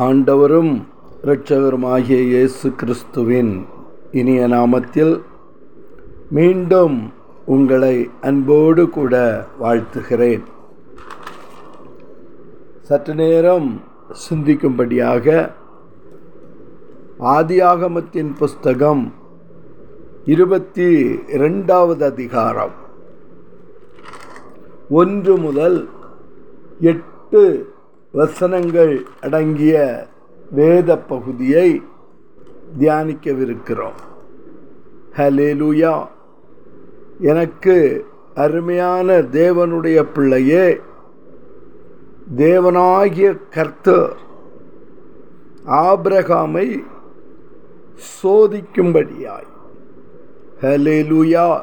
ஆண்டவரும் இரட்சகருமாகிய இயேசு கிறிஸ்துவின் இனிய நாமத்தில் மீண்டும் உங்களை அன்போடு கூட வாழ்த்துகிறேன். சற்று நேரம் சிந்திக்கும்படியாக ஆதியாகமத்தின் புஸ்தகம் இருபத்தி இரண்டாவது அதிகாரம். ஒன்று முதல் எட்டு வசனங்கள் அடங்கிய வேத பகுதியை தியானிக்கவிருக்கிறோம். ஹலேலுயா எனக்கு அருமையான தேவனுடைய பிள்ளையே தேவனாகிய கர்த்தர் ஆபிரகாமை சோதிக்கும்படியாய். ஹலேலுயா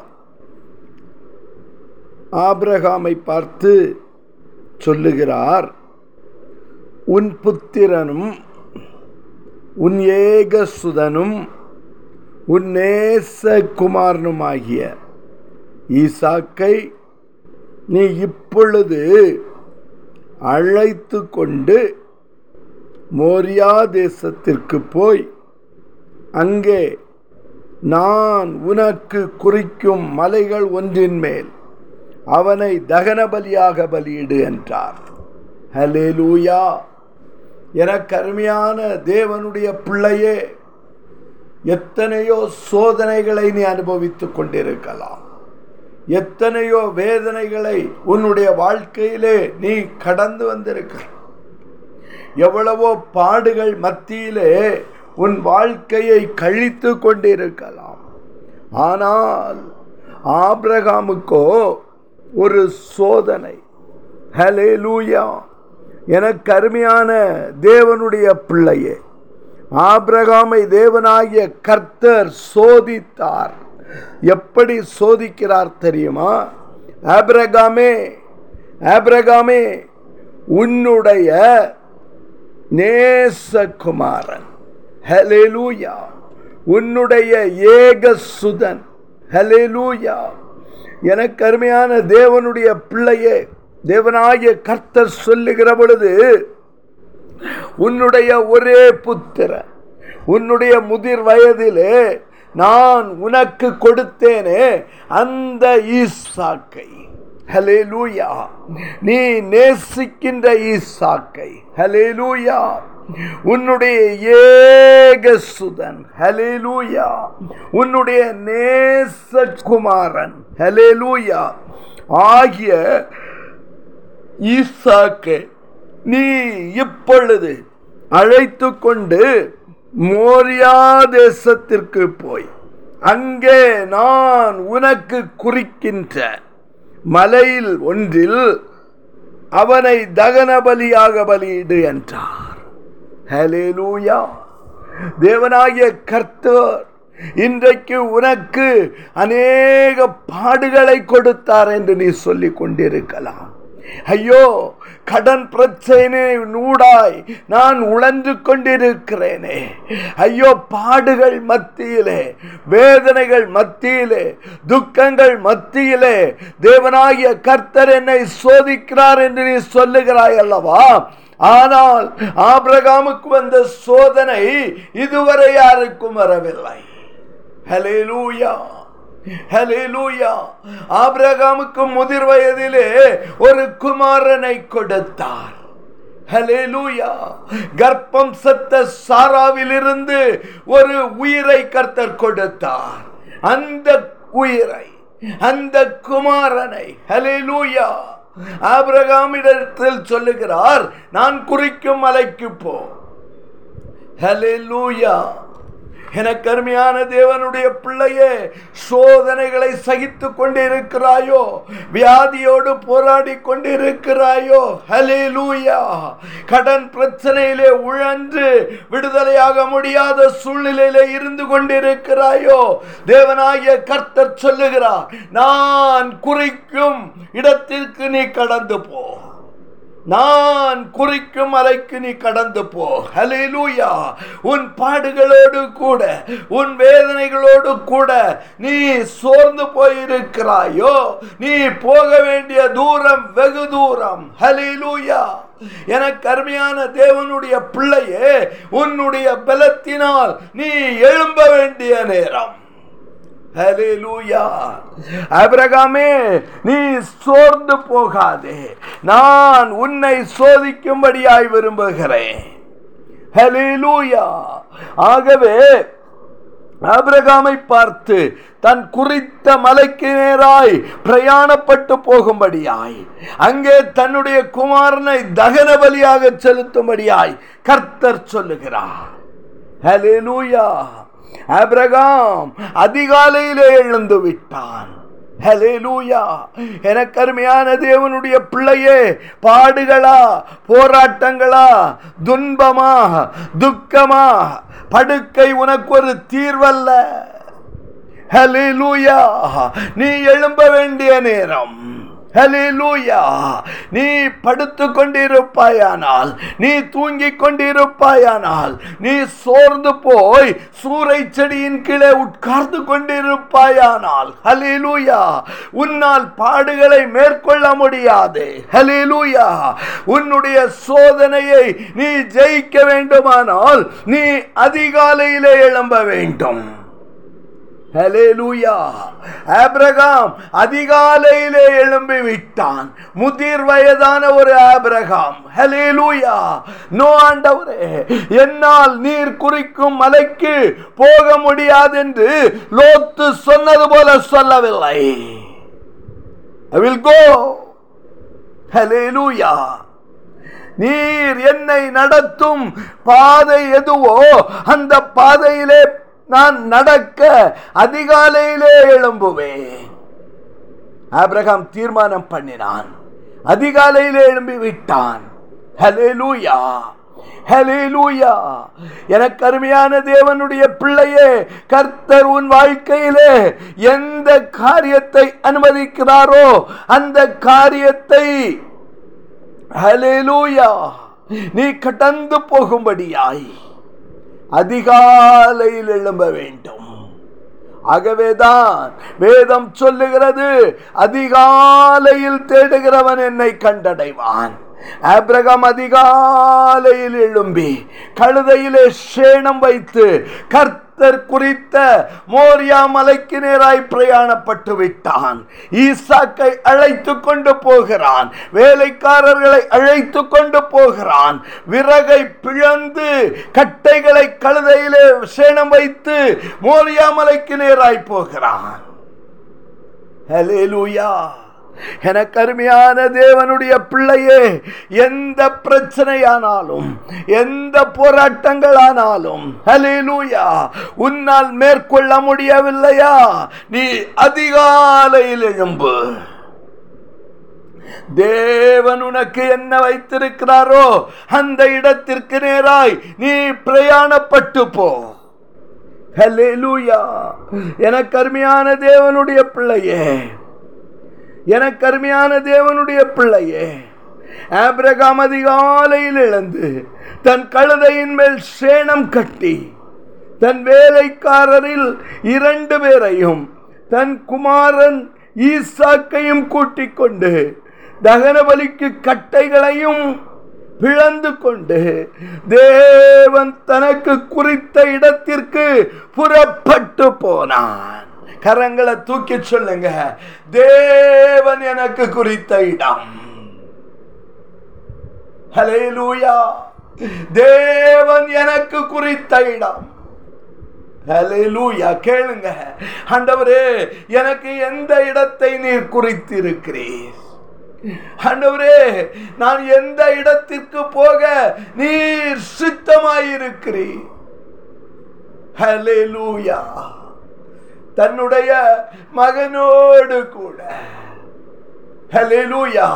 ஆபிரகாமை பார்த்து சொல்லுகிறார் உன் புத்திரனும் உன் ஏகசுதனும் உன் நேச குமாரனுமாகிய ஈசாக்கை நீ இப்பொழுது அழைத்து கொண்டு மோரியா தேசத்திற்கு போய் அங்கே நான் உனக்கு குறிக்கும் மலைகள் ஒன்றின் மேல் அவனை தகன பலியாக பலியிடு என்றார். ஹலேலூயா எனக்கு அருமையான தேவனுடைய பிள்ளையே எத்தனையோ சோதனைகளை நீ அனுபவித்துக் கொண்டிருக்கலாம். எத்தனையோ வேதனைகளை உன்னுடைய வாழ்க்கையிலே நீ கடந்து வந்திருக்க எவ்வளவோ பாடுகள் மத்தியிலே உன் வாழ்க்கையை கழித்து கொண்டிருக்கலாம். ஆனால் ஆப்ரகாமுக்கோ ஒரு சோதனை. ஹலே லூயா எனக்கு அருமையான தேவனுடைய பிள்ளையே. ஆபிரகாமை தேவனாகிய கர்த்தர் சோதித்தார். எப்படி சோதிக்கிறார் தெரியுமா? ஆபிரகாமே ஆபிரகாமே உன்னுடைய நேசகுமாரன். ஹலெலூயா உன்னுடைய ஏக சுதன் ஹலெலூயா எனக்கு அருமையான தேவனுடைய பிள்ளையே தேவனாகிய கர்த்தர் சொல்லுகிற பொழுது உன்னுடைய ஒரே புத்திர உன்னுடைய முதிர் வயதிலே நான் உனக்கு கொடுத்தேனே அந்த ஈசாக்கை. ஹலே லூயா நீ நேசிக்கின்ற ஈசாக்கை. ஹலே லூயா உன்னுடைய ஏக சுதன். ஹலே லூயா உன்னுடைய நேசகுமாரன். ஹலே லூயா ஆகிய ஈசாக்கே நீ இப்பொழுது அழைத்து கொண்டு மோரியா தேசத்திற்கு போய் அங்கே நான் உனக்கு குறிக்கின்ற மலையில் ஒன்றில் அவனை தகன பலியாக பலியிடு என்றார். ஹலேலூயா தேவனாகிய கர்த்தர் இன்றைக்கு உனக்கு அநேக பாடுகளை கொடுத்தார் என்று நீ சொல்லிக் கொண்டிருக்கலாம் ஐயோ கடன் பிரச்சனை நூடாய் நான் உழன்று கொண்டிருக்கிறேனே. ஐயோ பாடுகள் மத்தியிலே வேதனைகள் மத்தியிலே துக்கங்கள் மத்தியிலே தேவனாகிய கர்த்தர் என்னை சோதிக்கிறார் என்று நீ சொல்லுகிறாய் அல்லவா? ஆனால் ஆபிரகாமுக்கு வந்த சோதனை இதுவரை யாருக்கும் வரவில்லை. ஹலே லூயா ஆபிரகாமுக்கு முதிர் வயதிலே ஒரு குமாரனை கொடுத்தார். ஹலேலூயா கர்ப்பம் சத்த சாராவிலிருந்து ஒரு உயிரை கர்த்தர் கொடுத்தார். அந்த உயிரை அந்த குமாரனை ஹலேலூயா ஆபிரகாமிடத்தில் சொல்லுகிறார் நான் குறிக்கும் மலைக்கு போ. ஹலேலூயா எனக்கு அருமையான தேவனுடைய பிள்ளையே சோதனைகளை சகித்து கொண்டிருக்கிறாயோ வியாதியோடு போராடி கொண்டிருக்கிறாயோ ஹலே லூயா கடன் பிரச்சனையிலே உழன்று விடுதலையாக முடியாத சூழ்நிலையிலே இருந்து கொண்டிருக்கிறாயோ தேவனாகிய கர்த்தர் சொல்லுகிறார் நான் குறிக்கும் இடத்திற்கு நீ கடந்து போ. நான் குறிக்கும் அறைக்கு நீ கடந்து போ. ஹலிலூயா உன் பாடுகளோடு கூட உன் வேதனைகளோடு கூட நீ சோர்ந்து போயிருக்கிறாயோ? நீ போக வேண்டிய தூரம் வெகு தூரம். ஹலிலூயா எனக்கு அருமையான தேவனுடைய பிள்ளையே உன்னுடைய பலத்தினால் நீ எழும்ப வேண்டிய நேரம். அபிரகாமே நீ சோர்ந்து போகாதே. நான் உன்னை சோதிக்கும்படியாய் விரும்புகிறேன். ஆகவே அபிரகாமை பார்த்து தன் குறித்த மலைக்கு நேராய் பிரயாணப்பட்டு போகும்படியாய் அங்கே தன்னுடைய குமாரனை தகன பலியாக செலுத்தும்படியாய் கர்த்தர் சொல்லுகிறார். லூயா அபிரகாம் அதிகாலையிலே எழுந்து விட்டான். எனக்கு அருமையான தேவனுடைய பிள்ளையே பாடுகளா போராட்டங்களா துன்பமா துக்கமா படுக்கை உனக்கு ஒரு தீர்வல்ல. லூயா நீ எழும்ப வேண்டிய நேரம். ஹலிலூயா நீ படுத்து கொண்டிருப்பாயானால் நீ தூங்கிக் கொண்டிருப்பாயானால் நீ சோர்ந்து போய் சூறை செடியின் கீழே உட்கார்ந்து கொண்டிருப்பாயானால் ஹலிலூயா உன்னால் பாடுகளை மேற்கொள்ள முடியாது ஹலிலூயா உன்னுடைய சோதனையை நீ ஜெயிக்க வேண்டுமானால் நீ அதிகாலையிலே எழும்ப வேண்டும். ஆபிரகாம் அதிகாலையிலே எழும்பி விட்டான் முதிர் வயதான ஒரு ஆபிரகாம் ஹalleluya நோ ஆண்டவரே என்னால் நீர் குறிக்கும் மலைக்கு போக முடியாது என்று லோத்து சொன்னது போல சொல்லவில்லை. I will go. நீர் என்னை நடத்தும் பாதை எதுவோ அந்த பாதையிலே நான் நடக்க அதிகாலையிலே எழும்புவேன். ஆபிரகாம் தீர்மானம் பண்ணினான். அதிகாலையிலே எழும்பி விட்டான். ஹலே லூயா எனக்கு அருமையான தேவனுடைய பிள்ளையே கர்த்தர் உன் வாழ்க்கையிலே எந்த காரியத்தை அனுமதிக்கிறாரோ அந்த காரியத்தை நீ கடந்து போகும்படியாய். அதிகாலையில் எழும்ப வேண்டும். ஆகவேதான் வேதம் சொல்லுகிறது அதிகாலையில் தேடுகிறவன் என்னை கண்டடைவான். ஆபிரகாம் அதிகாலையில் எழும்பி கழுதையிலே சேணம் வைத்து கர்த்தர் குறித்த மோரியா மலைக்கு நேராய் பிரயாணப்பட்டு விட்டான். ஈசாக்கை அழைத்து கொண்டு போகிறான். வேலைக்காரர்களை அழைத்து கொண்டு போகிறான். விறகை பிளந்து கட்டைகளை கழுதையிலே சேணம் வைத்து மோரியா மலைக்கு நேராய் போகிறான். ஹalleluya. எனக்கு அருமையான தேவனுடைய பிள்ளையே எந்த பிரச்சனையானாலும் எந்த போராட்டங்களானாலும் ஹலிலூயா உன்னால் மேற்கொள்ள முடியவில்லையா? நீ அதிகாலையில் எழும்பு. தேவன் உனக்கு என்ன வைத்திருக்கிறாரோ அந்த இடத்திற்கு நேராய் நீ பிரயாணப்பட்டு போ. ஹalleluya எனக்கு அருமையான தேவனுடைய பிள்ளையே. எனக்கு அருமையான தேவனுடைய பிள்ளையே ஆபிரகாம் அதிகாலையில் இழந்து தன் கழுதையின் மேல் சேணம் கட்டி தன் வேலைக்காரரில் இரண்டு பேரையும் தன் குமாரன் ஈசாக்கையும் கூட்டிக் கொண்டு தகனபலிக்கு கட்டைகளையும் பிளந்து கொண்டு தேவன் தனக்கு குறித்த இடத்திற்கு புறப்பட்டு போனான். கரங்களை தூக்கி சொல்லுங்க. தேவன் எனக்கு குறித்த இடம். ஹalleluya தேவன் எனக்கு குறித்த இடம். ஹalleluya கேளுங்க. ஆண்டவரே எனக்கு எந்த இடத்தை நீர் குறித்திருக்கிறீர்? ஆண்டவரே நான் எந்த இடத்திற்கு போக நீர் சித்தமாயிருக்கிறீர்? லூயா தன்னுடைய மகனோடு கூட. ஹalleluya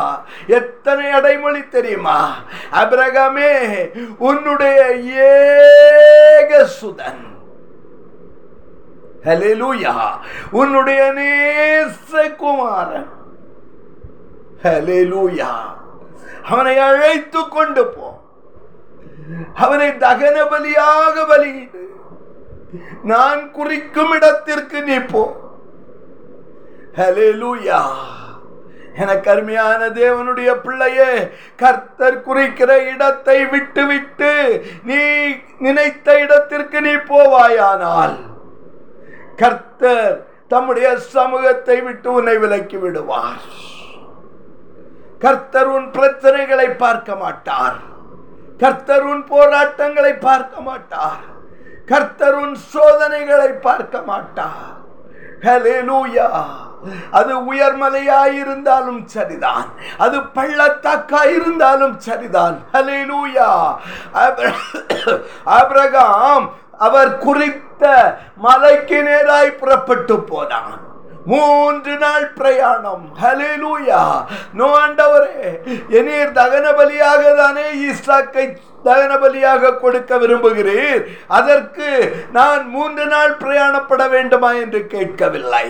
எத்தனை அடைமொழி தெரியுமா? அபிரகமே உன்னுடைய ஏக சுதன். ஹalleluya உன்னுடைய நேசகுமாரன் ஹalleluya அவனை அழைத்து கொண்டு போ. அவனை தகன பலியாக பலியிடு. நான் குறிக்கும் இடத்திற்கு நீ போ. ஹalleluya எனக்கு அருமையான தேவனுடைய பிள்ளையே கர்த்தர் குறிக்கிற இடத்தை விட்டு விட்டு நீ நினைத்த இடத்திற்கு நீ போவாயானால் கர்த்தர் தம்முடைய சமூகத்தை விட்டு உன்னை விலக்கி விடுவார். கர்த்தர் உன் பிரச்சனைகளை பார்க்க மாட்டார். கர்த்தர் உன் போராட்டங்களை பார்க்க மாட்டார். கர்த்தருன் சோதனைகளை பார்க்க மாட்டார் ஹalleluya அது உயர்மலையாயிருந்தாலும் சரிதான். அது பள்ளத்தாக்காயிருந்தாலும் சரிதான். ஹalleluya அப்ரகாம் அவர் குறித்த மலைக்கு நேராய் புறப்பட்டு போனான். மூன்று நாள் பிரயாணம். ஹalleluya நோ ஆண்டவரே எனீர் தகன பலியாக தானே ஈஸ்டாக்கை தகன பலியாக கொடுக்க விரும்புகிறீர். அதற்கு நான் மூன்று நாள் பிரயாணப்பட வேண்டுமா என்று கேட்கவில்லை.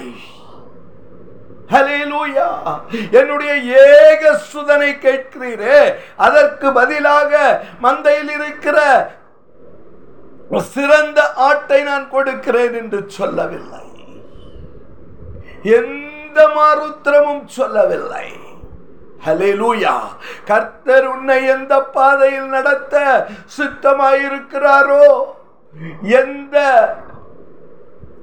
என்னுடைய ஏக சுதனை கேட்கிறீரே அதற்கு பதிலாக மந்தையில் இருக்கிற சிறந்த ஆட்டை நான் கொடுக்கிறேன் என்று சொல்லவில்லை. எந்த மாருத்திரமும் சொல்லவில்லை. ஹalleluya கர்த்தர் உன்னை எந்த பாதையில் நடத்த சுத்தமாயிருக்கிறாரோ எந்த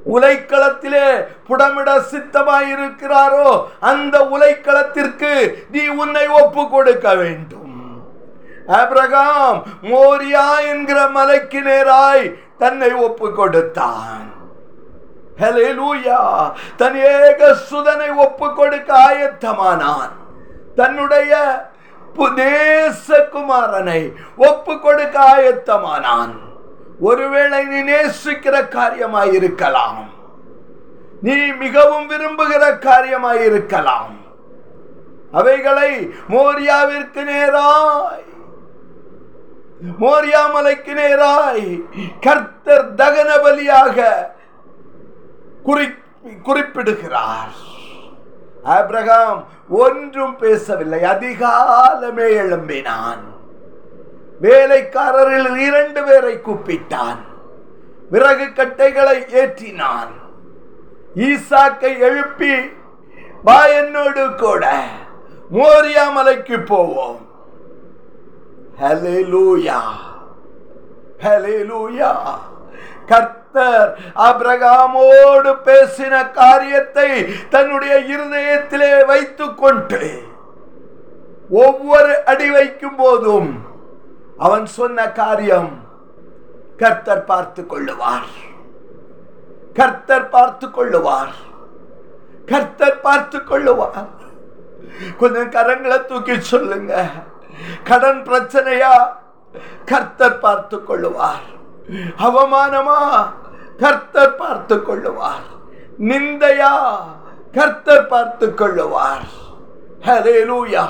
உலைக்களத்திலே புடமிட சித்தமாயிருக்கிறாரோ அந்த உலைக்களத்திற்கு நீ உன்னை ஒப்பு கொடுக்க வேண்டும். ஆபிரகாம் மோரியா என்கிற மலைக்கு நேராய் தன்னை ஒப்பு கொடுத்தான் தன் ஏக சுதனை ஒப்பு கொடுக்க ஆயத்தமானான். தன்னுடைய நேசகுமாரனை ஒப்பு கொடுக்க ஆயத்தமானான். ஒருவேளை நீ நேசிக்கிற காரியமாயிருக்கலாம். நீ மிகவும் விரும்புகிற காரியமாயிருக்கலாம். அவைகளை மோரியாவிற்கு நேராய் மோரியா மலைக்கு நேராய் கர்த்தர் தகன பலியாக குறிப்பிடுகிறார். ஆபிரகாம் ஒன்றும் பேசவில்லை. அதிகாலமே எழும்பினான். வேலைக்காரரில் இரண்டு பேரை கூப்பிட்டான். விறகு கட்டைகளை ஏற்றினான். ஈசாக்கை எழுப்பி வா என்னோடு கூட மோரியா மலைக்கு போவோம். ஹalleluya ஹalleluya. கர்த்தர் அபிரகாமோடு பேசின காரியத்தை தன்னுடைய இருதயத்திலே வைத்துக் கொண்டு ஒவ்வொரு அடி வைக்கும் போதும் அவன் சொன்ன காரியம் கர்த்தர் பார்த்து கொள்ளுவார். கர்த்தர் பார்த்து கொள்ளுவார். கர்த்தர் பார்த்து கொள்ளுவார். கொஞ்சம் கரங்களை தூக்கி சொல்லுங்க. கடன் பிரச்சனையா? கர்த்தர் பார்த்து கொள்ளுவார். அவமானமா? கர்த்தர் பார்த்து கொள்ளுவார் நிந்தையா? கர்த்தர் பார்த்து கொள்ளுவார் ஹalleluya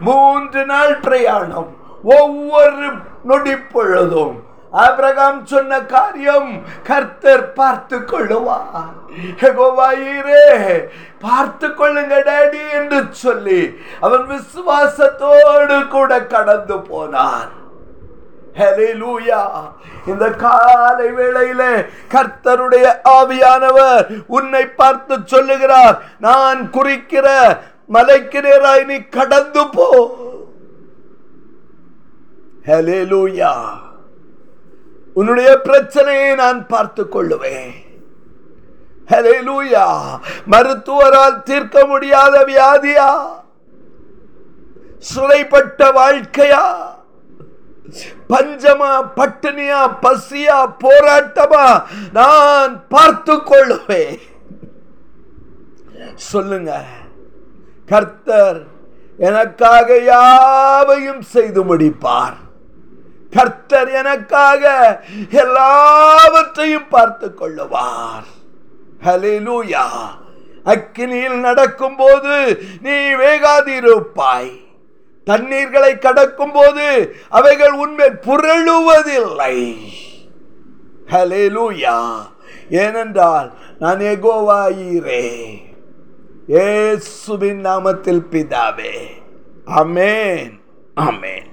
மூன்று நாள் பிரயாணம். ஒவ்வொரு நொடி பொழுதும் ஆபிரகாம் சொன்ன காரியம் கர்த்தர் பார்த்து கொள்ளுவார் பார்த்து கொள்ளுங்க டேடி என்று சொல்லி அவன் விசுவாசத்தோடு கூட கடந்து போனான். இந்த காலை வேளையிலே கர்த்தருடைய ஆவியானவர் உன்னை பார்த்து சொல்லுகிறார் நான் குறிக்கிற மலைக்கு நேராய் நீ கடந்து போ. ஹalleluya உன்னுடைய பிரச்சனையை நான் பார்த்து கொள்ளுவேன். ஹalleluya மருத்துவரால் தீர்க்க முடியாத வியாதியா? சுரைப்பட்ட வாழ்க்கையா? பஞ்சமா பட்டினியா பசியா போராட்டமா நான் பார்த்து கொள்ளுவேன். சொல்லுங்க. கர்த்தர் எனக்காக யாவையும் செய்து முடிப்பார். கர்த்தர் எனக்காக எல்லாவற்றையும் பார்த்து கொள்ளுவார். ஹalleluya அக்கினியில் நடக்கும் போது நீ வேகாதிருப்பாய். தண்ணீர்களை கடக்கும் போது அவைகள் உண்மை புரளுவதில்லை. ஹalleluya ஏனென்றால் நான் எகோவாயிரே ஏசுவின் நாமத்தில் பிதாவே. அமேன் அமேன்